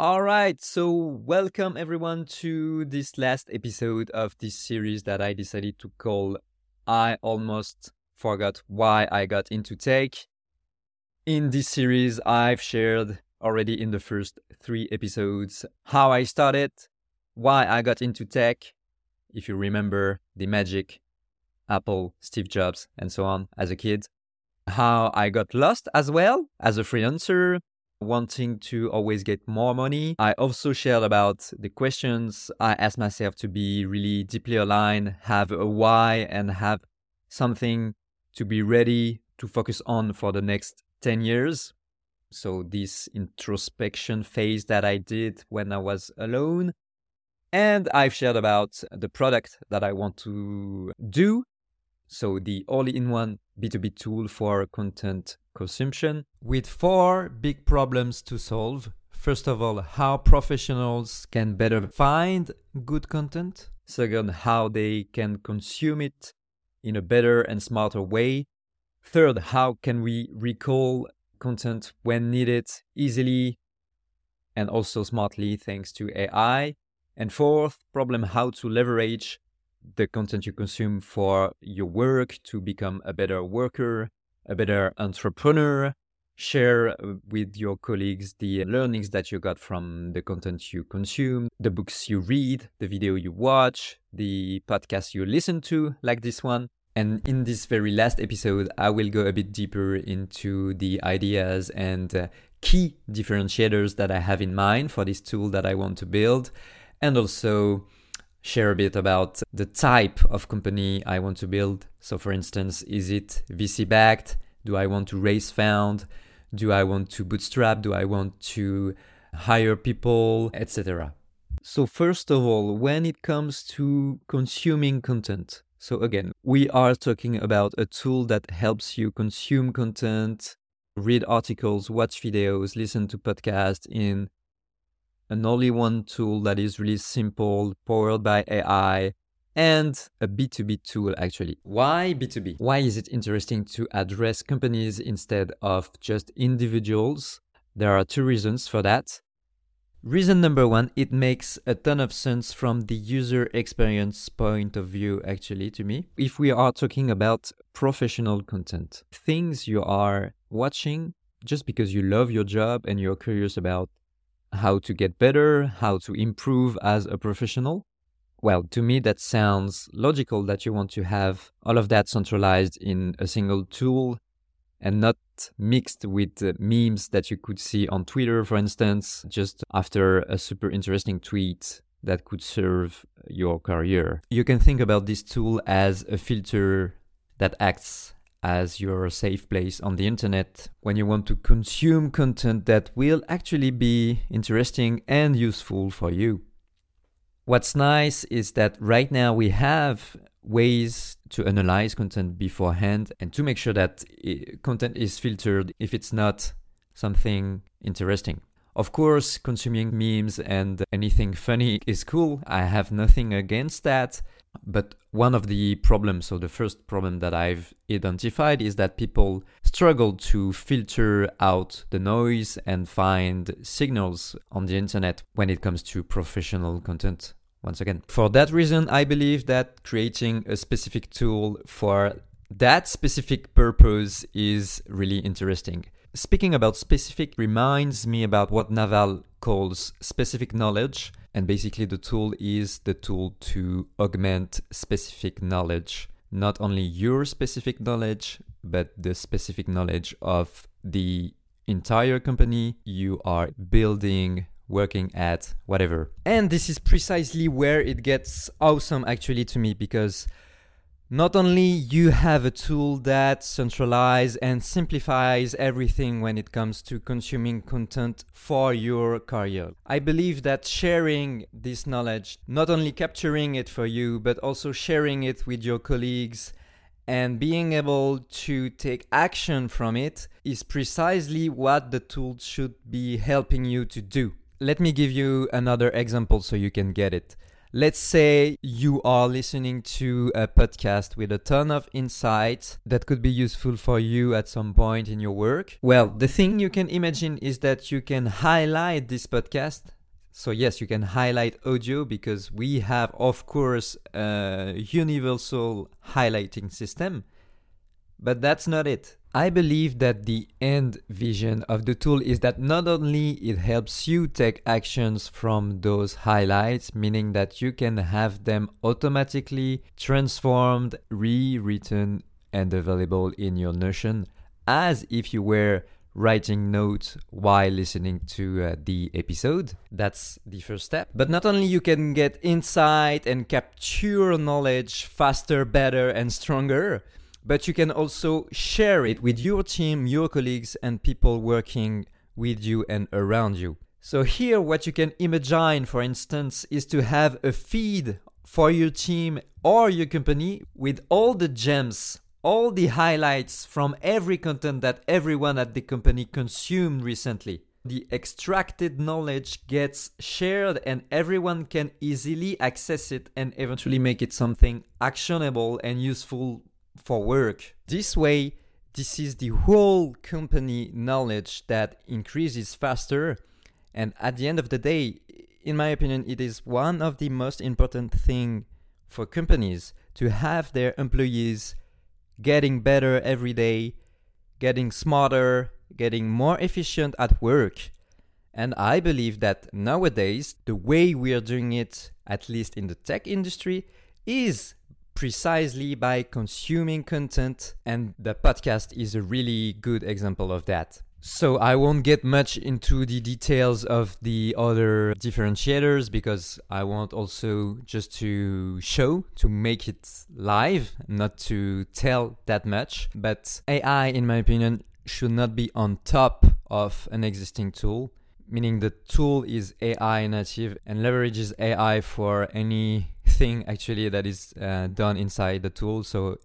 All right, so welcome everyone to this last episode of this series that I decided to call I Almost Forgot Why I Got Into Tech. In this series, I've shared already in the first three episodes how I started, why I got into tech, if you remember the magic, Apple, Steve Jobs, and so on as a kid, how I got lost as well as a freelancer, wanting to always get more money. I also shared about the questions I asked myself to be really deeply aligned, have a why, and have something to be ready to focus on for the next 10 years. So, this introspection phase that I did when I was alone. And I've shared about the product that I want to do. So, the all in one B2B tool for content consumption with four big problems to solve. First of all, how professionals can better find good content. Second, how they can consume it in a better and smarter way. Third, how can we recall content when needed easily and also smartly thanks to AI. And fourth, problem how to leverage the content you consume for your work to become a better worker, a better entrepreneur, share uh, with your colleagues the learnings that you got from the content you consume, the books you read, the video you watch, the podcast you listen to, like this one. And in this very last episode, I will go a bit deeper into the ideas and uh, key differentiators that I have in mind for this tool that I want to build, and also share a bit about the type of company I want to build. So, for instance, is it VC backed? Do I want to raise fund? Do I want to bootstrap? Do I want to hire people, etc. So, first of all, when it comes to consuming content, so again, we are talking about a tool that helps you consume content, read articles, watch videos, listen to podcasts in an only one tool that is really simple, powered by AI, and a B2B tool actually. Why B2B? Why is it interesting to address companies instead of just individuals? There are two reasons for that. Reason number one, it makes a ton of sense from the user experience point of view, actually, to me. If we are talking about professional content, things you are watching just because you love your job and you're curious about how to get better, how to improve as a professional. Well, to me, that sounds logical that you want to have all of that centralized in a single tool and not mixed with memes that you could see on Twitter, for instance, just after a super interesting tweet that could serve your career. You can think about this tool as a filter that acts as your safe place on the internet when you want to consume content that will actually be interesting and useful for you. What's nice is that right now we have ways to analyze content beforehand and to make sure that content is filtered if it's not something interesting. Of course, consuming memes and anything funny is cool. I have nothing against that. But one of the problems, so the first problem that I've identified is that people struggle to filter out the noise and find signals on the internet when it comes to professional content once again. For that reason, I believe that creating a specific tool for that specific purpose is really interesting. Speaking about specific reminds me about what Naval calls specific knowledge. And basically, the tool is the tool to augment specific knowledge. Not only your specific knowledge, but the specific knowledge of the entire company you are building working at, whatever. And this is precisely where it gets awesome actually to me because not only you have a tool that centralizes and simplifies everything when it comes to consuming content for your career. I believe that sharing this knowledge, not only capturing it for you, but also sharing it with your colleagues and being able to take action from it is precisely what the tool should be helping you to do. Let me give you another example so you can get it. Let's say you are listening to a podcast with a ton of insights that could be useful for you at some point in your work. Well, the thing you can imagine is that you can highlight this podcast. So, yes, you can highlight audio because we have, of course, a universal highlighting system. But that's not it. I believe that the end vision of the tool is that not only it helps you take actions from those highlights, meaning that you can have them automatically transformed, rewritten, and available in your Notion as if you were writing notes while listening to uh, the episode. That's the first step. But not only you can get insight and capture knowledge faster, better, and stronger, but you can also share it with your team, your colleagues, and people working with you and around you. So, here, what you can imagine, for instance, is to have a feed for your team or your company with all the gems, all the highlights from every content that everyone at the company consumed recently. The extracted knowledge gets shared and everyone can easily access it and eventually make it something actionable and useful for work. This way, this is the whole company knowledge that increases faster. And at the end of the day, in my opinion, it is one of the most important thing for companies to have their employees getting better every day, getting smarter, getting more efficient at work. And I believe that nowadays, the way we are doing it, at least in the tech industry, is precisely by consuming content, and the podcast is a really good example of that. So I won't get much into the details of the other differentiators because I want also just to show, to make it live, not to tell that much. But AI, in my opinion, should not be on top of an existing tool, meaning the tool is AI native and leverages AI for any thing actually that is uh, done inside the tool. So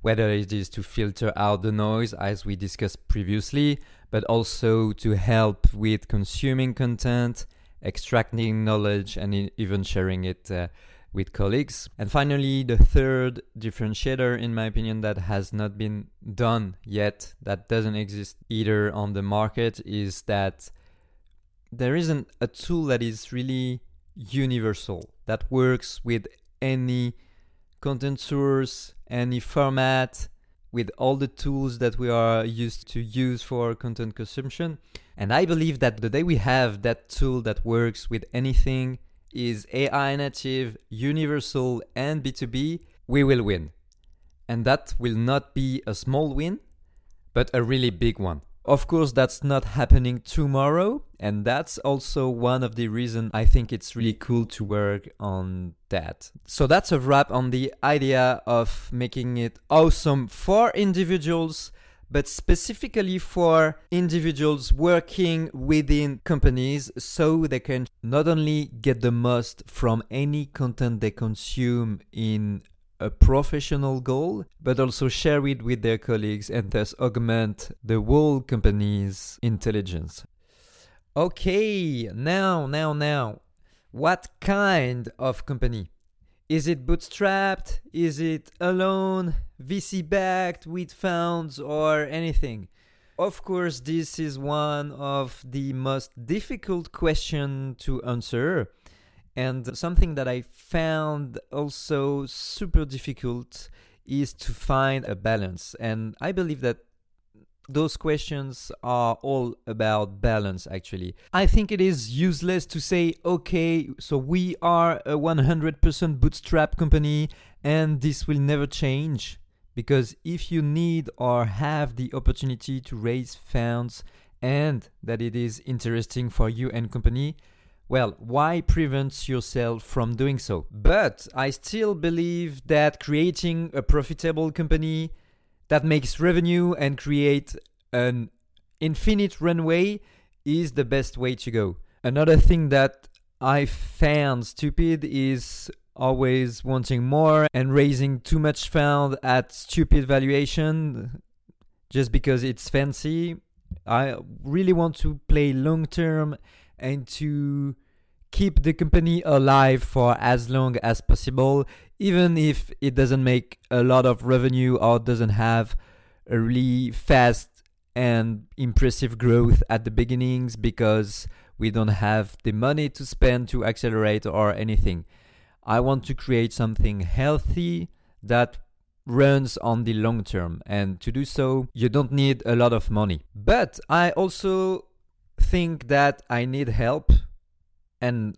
whether it is to filter out the noise as we discussed previously, but also to help with consuming content, extracting knowledge, and even sharing it uh, with colleagues. And finally, the third differentiator, in my opinion, that has not been done yet, that doesn't exist either on the market, is that there isn't a tool that is really universal that works with any content source, any format, with all the tools that we are used to use for content consumption. And I believe that the day we have that tool that works with anything is AI native, universal, and B2B, we will win. And that will not be a small win, but a really big one. Of course, that's not happening tomorrow, and that's also one of the reasons I think it's really cool to work on that. So that's a wrap on the idea of making it awesome for individuals, but specifically for individuals working within companies so they can not only get the most from any content they consume in a professional goal, but also share it with their colleagues and thus augment the whole company's intelligence. Okay, now, now, now, what kind of company? Is it bootstrapped? Is it alone, VC backed with funds, or anything? Of course, this is one of the most difficult questions to answer and something that I found also super difficult is to find a balance. And I believe that those questions are all about balance actually. I think it is useless to say, okay, so we are a 100% bootstrap company and this will never change. Because if you need or have the opportunity to raise funds and that it is interesting for you and company, well, why prevent yourself from doing so? But I still believe that creating a profitable company that makes revenue and create an infinite runway is the best way to go. Another thing that I found stupid is always wanting more and raising too much fund at stupid valuation just because it's fancy. I really want to play long term and to keep the company alive for as long as possible, even if it doesn't make a lot of revenue or doesn't have a really fast and impressive growth at the beginnings because we don't have the money to spend to accelerate or anything. I want to create something healthy that runs on the long term. And to do so, you don't need a lot of money. But I also think that I need help and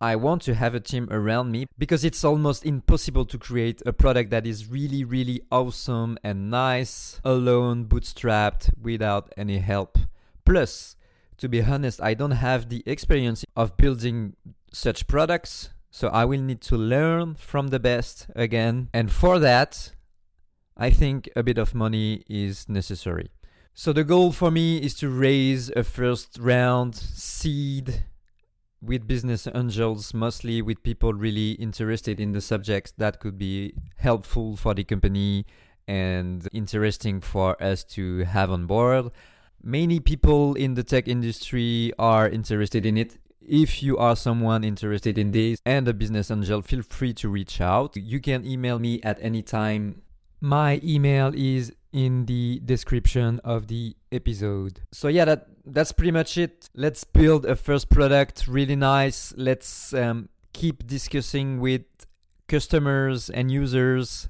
I want to have a team around me because it's almost impossible to create a product that is really, really awesome and nice alone, bootstrapped, without any help. Plus, to be honest, I don't have the experience of building such products, so I will need to learn from the best again. And for that, I think a bit of money is necessary. So the goal for me is to raise a first round seed with business angels, mostly with people really interested in the subjects that could be helpful for the company and interesting for us to have on board. Many people in the tech industry are interested in it. If you are someone interested in this and a business angel, feel free to reach out. You can email me at any time. My email is in the description of the episode. So yeah, that that's pretty much it. Let's build a first product really nice. Let's um, keep discussing with customers and users.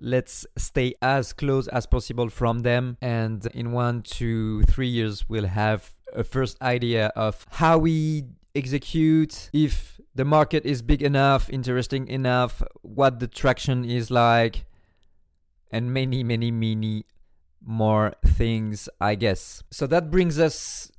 Let's stay as close as possible from them. And in one to three years, we'll have a first idea of how we execute, if the market is big enough, interesting enough, what the traction is like, and many, many, many more things, I guess. So that brings us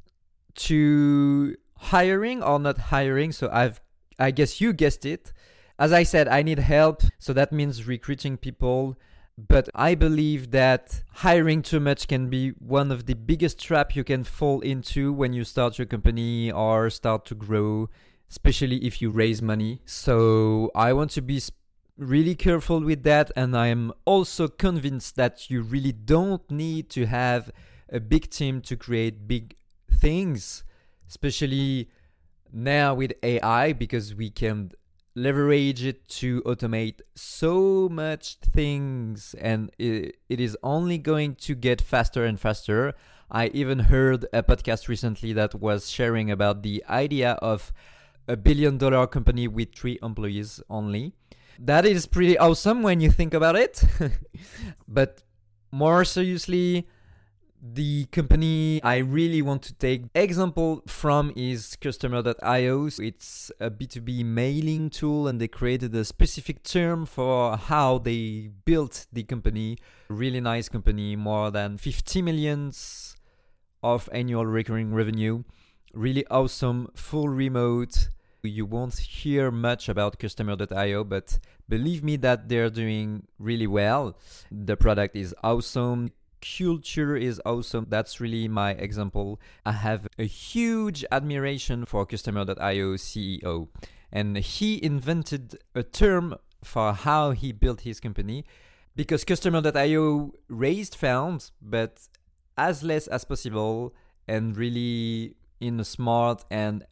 to hiring or not hiring. So I've, I guess you guessed it. As I said, I need help. So that means recruiting people. But I believe that hiring too much can be one of the biggest trap you can fall into when you start your company or start to grow, especially if you raise money. So I want to be really careful with that. And I am also convinced that you really don't need to have a big team to create big things, especially now with AI, because we can leverage it to automate so much things and it, it is only going to get faster and faster i even heard a podcast recently that was sharing about the idea of a billion dollar company with three employees only that is pretty awesome when you think about it. but more seriously, the company I really want to take example from is customer.io. It's a B2B mailing tool and they created a specific term for how they built the company. Really nice company, more than 50 millions of annual recurring revenue. Really awesome, full remote you won't hear much about customer.io, but believe me that they're doing really well. The product is awesome. Culture is awesome. That's really my example. I have a huge admiration for customer.io CEO, and he invented a term for how he built his company because customer.io raised funds, but as less as possible and really in a smart and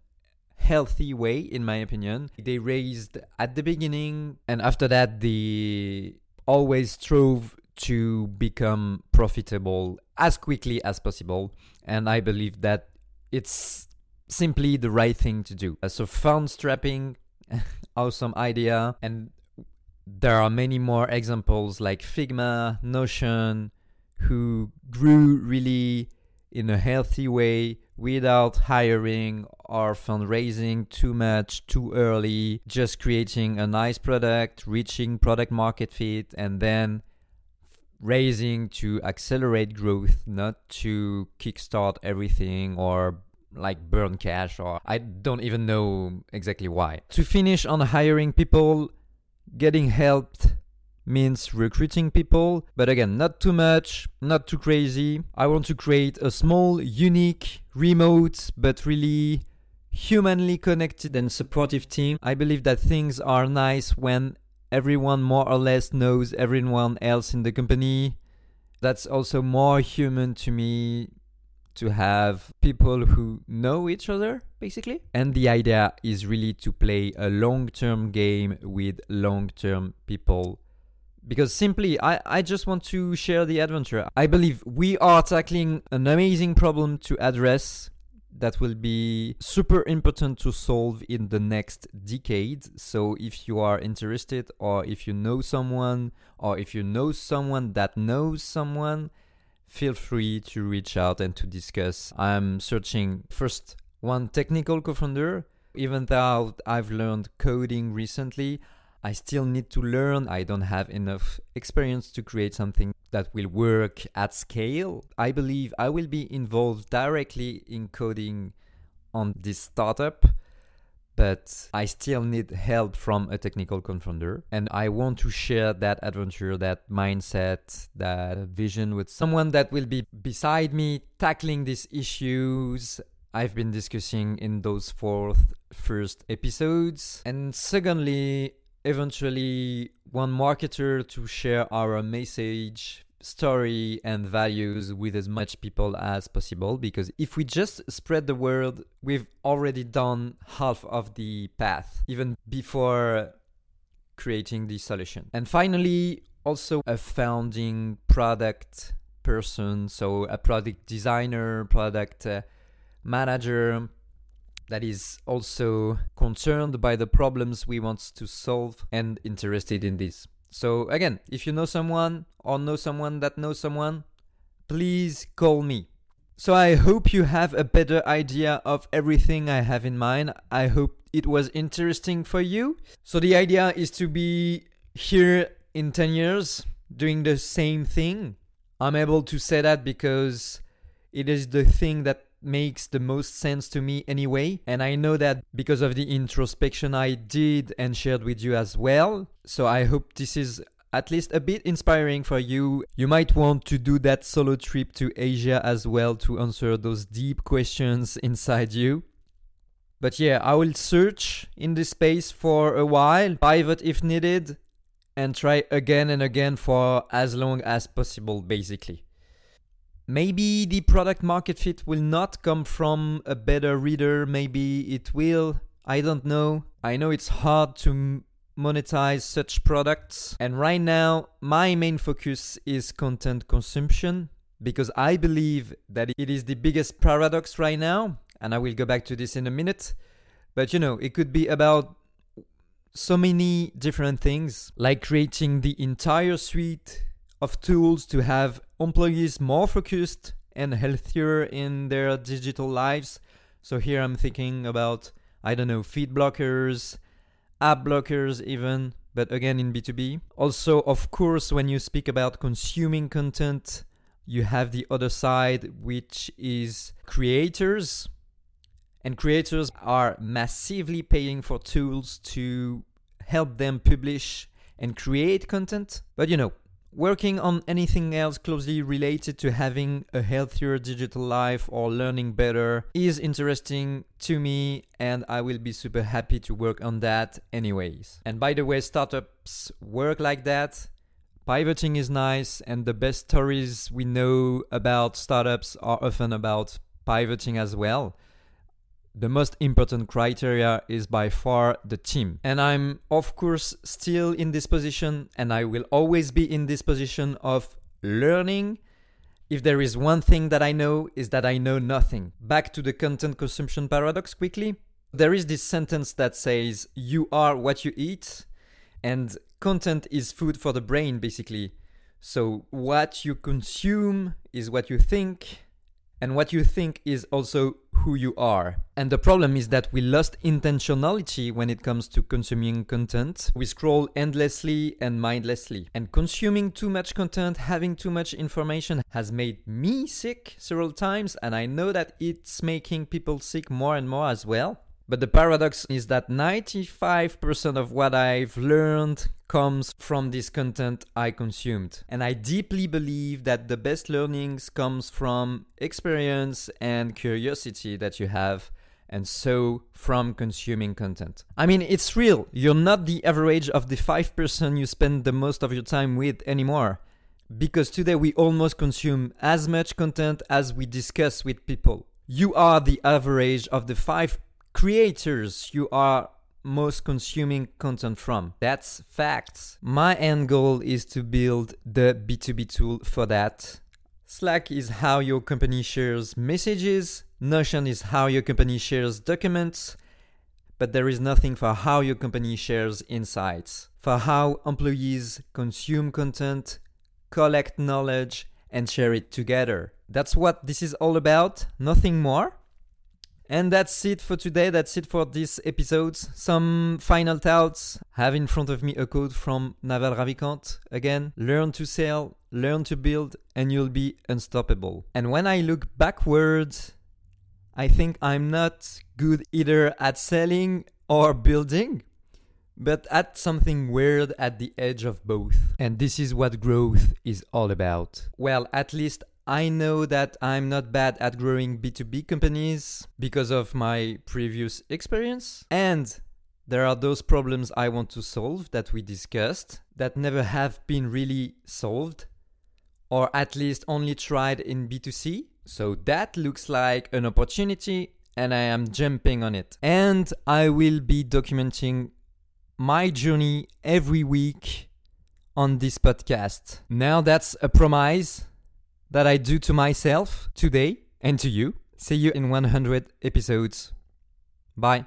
healthy way, in my opinion. They raised at the beginning, and after that, they always strove to become profitable as quickly as possible. And I believe that it's simply the right thing to do. So, fund strapping, awesome idea. And there are many more examples like Figma, Notion, who grew really in a healthy way without hiring or fundraising too much too early, just creating a nice product, reaching product market fit, and then raising to accelerate growth, not to kickstart everything or like burn cash or I don't even know exactly why. To finish on hiring people, getting helped means recruiting people, but again, not too much, not too crazy. I want to create a small, unique, remote, but really humanly connected and supportive team. I believe that things are nice when everyone more or less knows everyone else in the company. That's also more human to me to have people who know each other, basically. And the idea is really to play a long term game with long term people. Because simply, I, I just want to share the adventure. I believe we are tackling an amazing problem to address that will be super important to solve in the next decade. So if you are interested, or if you know someone, or if you know someone that knows someone, feel free to reach out and to discuss. I'm searching first one technical co founder. Even though I've learned coding recently, I still need to learn. I don't have enough experience to create something that will work at scale. I believe I will be involved directly in coding on this startup but I still need help from a technical co-founder. And I want to share that adventure, that mindset, that vision with someone that will be beside me tackling these issues I've been discussing in those four first episodes. And secondly, eventually, one marketer to share our message story and values with as much people as possible. Because if we just spread the word we've already done half of the path even before creating the solution. And finally also a founding product person. So a product designer product uh, manager that is also concerned by the problems we want to solve and interested in this so again, if you know someone or know someone that knows someone, please call me. So I hope you have a better idea of everything I have in mind. I hope it was interesting for you. So the idea is to be here in 10 years doing the same thing. I'm able to say that because it is the thing that makes the most sense to me anyway. And I know that because of the introspection I did and shared with you as well. So I hope this is at least a bit inspiring for you. You might want to do that solo trip to Asia as well to answer those deep questions inside you. But yeah, I will search in this space for a while, pivot if needed, and try again and again for as long as possible, basically. Maybe the product market fit will not come from a better reader, maybe it will. I don't know. I know it's hard to monetize such products. And right now, my main focus is content consumption because I believe that it is the biggest paradox right now. And I will go back to this in a minute. But you know, it could be about so many different things, like creating the entire suite of tools to have employees more focused and healthier in their digital lives. So here I'm thinking about, I don't know, feed blockers, app blockers, even, but again in B2B. Also, of course, when you speak about consuming content, you have the other side, which is creators. And creators are massively paying for tools to help them publish and create content. But you know, Working on anything else closely related to having a healthier digital life or learning better is interesting to me, and I will be super happy to work on that anyways. And by the way, startups work like that. Pivoting is nice, and the best stories we know about startups are often about pivoting as well the most important criteria is by far the team. And I'm, of course, still in this position, and I will always be in this position of learning. If there is one thing that I know, is that I know nothing. Back to the content consumption paradox quickly. There is this sentence that says, You are what you eat, and content is food for the brain, basically. So, what you consume is what you think, and what you think is also who you are. And the problem is that we lost intentionality when it comes to consuming content. We scroll endlessly and mindlessly. And consuming too much content, having too much information has made me sick several times, and I know that it's making people sick more and more as well. But the paradox is that 95% of what I've learned comes from this content I consumed. And I deeply believe that the best learnings comes from experience and curiosity that you have and so from consuming content. I mean, it's real. You're not the average of the 5% you spend the most of your time with anymore. because today we almost consume as much content as we discuss with people. You are the average of the five creators you are most consuming content from. That's facts. My end goal is to build the B2B tool for that. Slack is how your company shares messages, Notion is how your company shares documents, but there is nothing for how your company shares insights, for how employees consume content, collect knowledge, and share it together. That's what this is all about, nothing more. And that's it for today. That's it for this episode. Some final thoughts. Have in front of me a quote from Naval Ravikant. Again, learn to sell, learn to build, and you'll be unstoppable. And when I look backwards, I think I'm not good either at selling or building, but at something weird at the edge of both. And this is what growth is all about. Well, at least I know that I'm not bad at growing B2B companies because of my previous experience. And there are those problems I want to solve that we discussed that never have been really solved, or at least only tried in B2C. So that looks like an opportunity, and I am jumping on it. And I will be documenting my journey every week on this podcast. Now that's a promise that I do to myself today and to you. See you in 100 episodes. Bye.